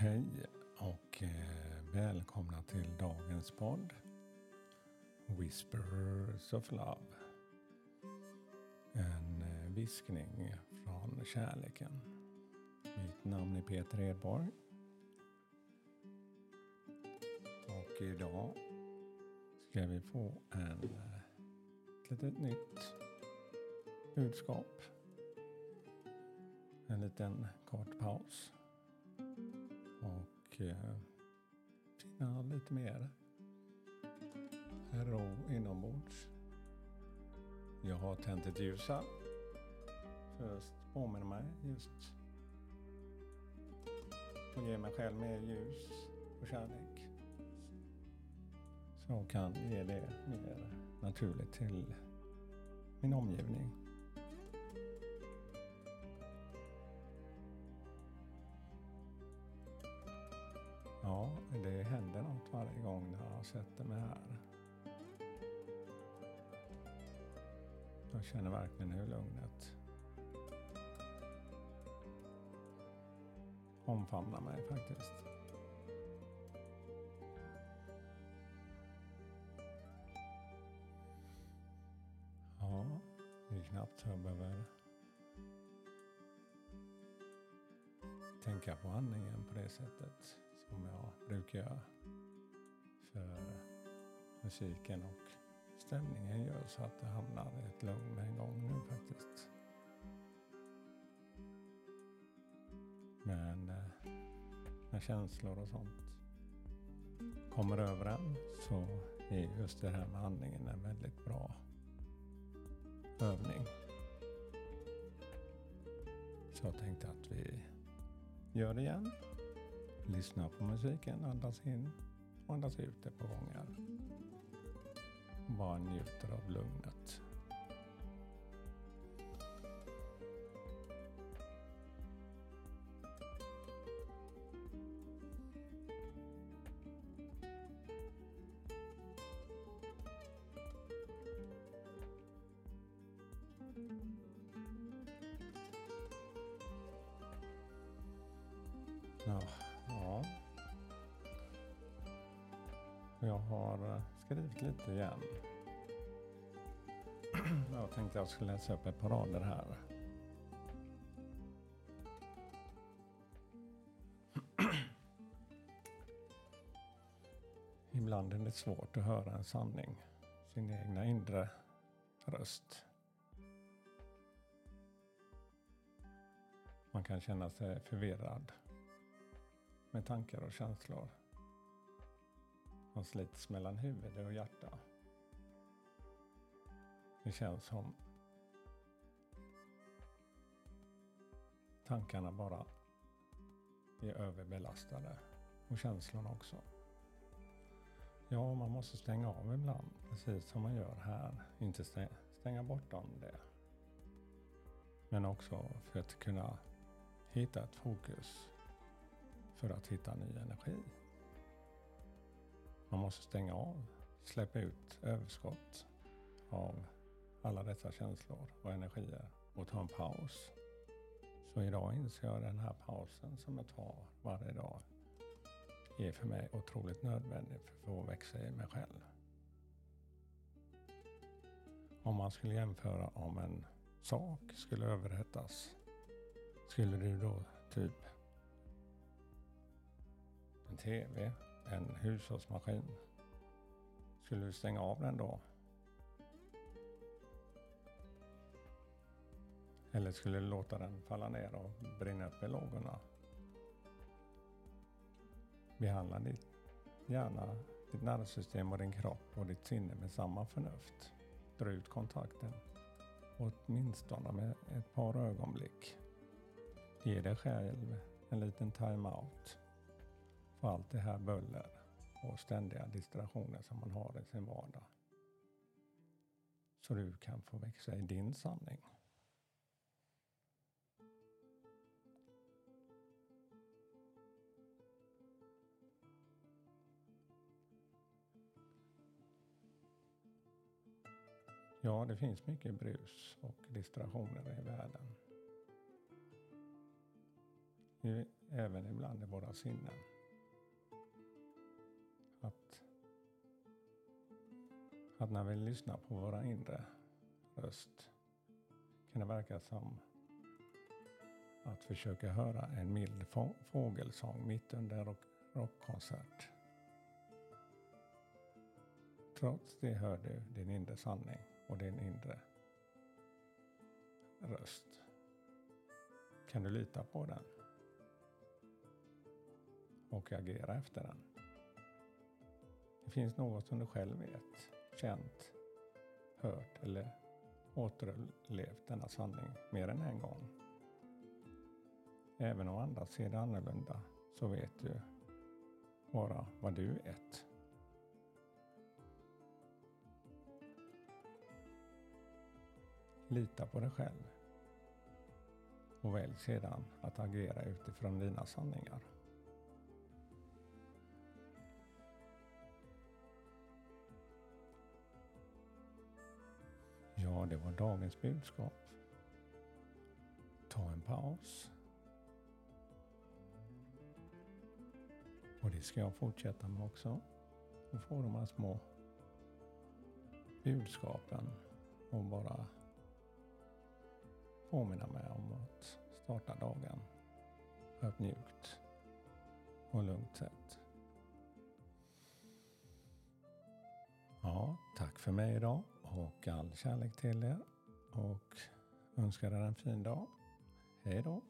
Hej och eh, välkomna till dagens podd Whispers of Love. En eh, viskning från kärleken. Mitt namn är Peter Edborg. Och idag ska vi få en, eh, ett litet nytt budskap. En liten kort paus och eh, finna lite mer ro inombords. Jag har tänt ett ljus här. Först påminner mig just och ge mig själv mer ljus och kärlek. Så kan ge det mer naturligt till min omgivning. Ja, det händer något varje gång när jag sätter mig här. Jag känner verkligen hur lugnet omfamnar mig faktiskt. Ja, det är knappt jag behöver tänka på andningen på det sättet som jag brukar göra. För musiken och stämningen gör så att det hamnar i ett lugn med en gång nu faktiskt. Men eh, när känslor och sånt kommer över en så är just det här med andningen en väldigt bra övning. Så jag tänkte att vi gör det igen. Lyssna på musiken, andas in och andas ut ett par gånger. Bara njuter av lugnet. Ja, Jag har eh, skrivit lite igen. Jag tänkte jag skulle läsa upp ett par rader här. Ibland är det svårt att höra en sanning, sin egna inre röst. Man kan känna sig förvirrad med tankar och känslor som slits mellan huvud och hjärta. Det känns som tankarna bara är överbelastade och känslorna också. Ja, man måste stänga av ibland, precis som man gör här. Inte stänga bort om det. Men också för att kunna hitta ett fokus för att hitta ny energi. Man måste stänga av, släppa ut överskott av alla dessa känslor och energier och ta en paus. Så idag inser jag den här pausen som jag tar varje dag är för mig otroligt nödvändig för att få växa i mig själv. Om man skulle jämföra om en sak skulle överhettas, skulle du då typ en TV, en hushållsmaskin. Skulle du stänga av den då? Eller skulle du låta den falla ner och brinna upp i lågorna? Behandla ditt hjärna, ditt nervsystem och din kropp och ditt sinne med samma förnuft. Dra ut kontakten åtminstone med ett par ögonblick. Ge dig själv en liten time-out för allt det här buller och ständiga distraktioner som man har i sin vardag. Så du kan få växa i din sanning. Ja, det finns mycket brus och distraktioner i världen. även ibland i våra sinnen. Att när vi lyssnar på våra inre röst kan det verka som att försöka höra en mild fågelsång mitt under en rock rockkonsert. Trots det hör du din inre sanning och din inre röst. Kan du lita på den? Och agera efter den? Det finns något som du själv vet, känt, hört eller återlevt denna sanning mer än en gång. Även om andra ser det annorlunda så vet du bara vad du vet. Lita på dig själv och välj sedan att agera utifrån dina sanningar. Ja, det var dagens budskap. Ta en paus. Och det ska jag fortsätta med också. Och få de här små budskapen och bara påminna mig om att starta dagen på ett mjukt och lugnt sätt. Ja, tack för mig idag och all kärlek till er och önskar er en fin dag. Hej då!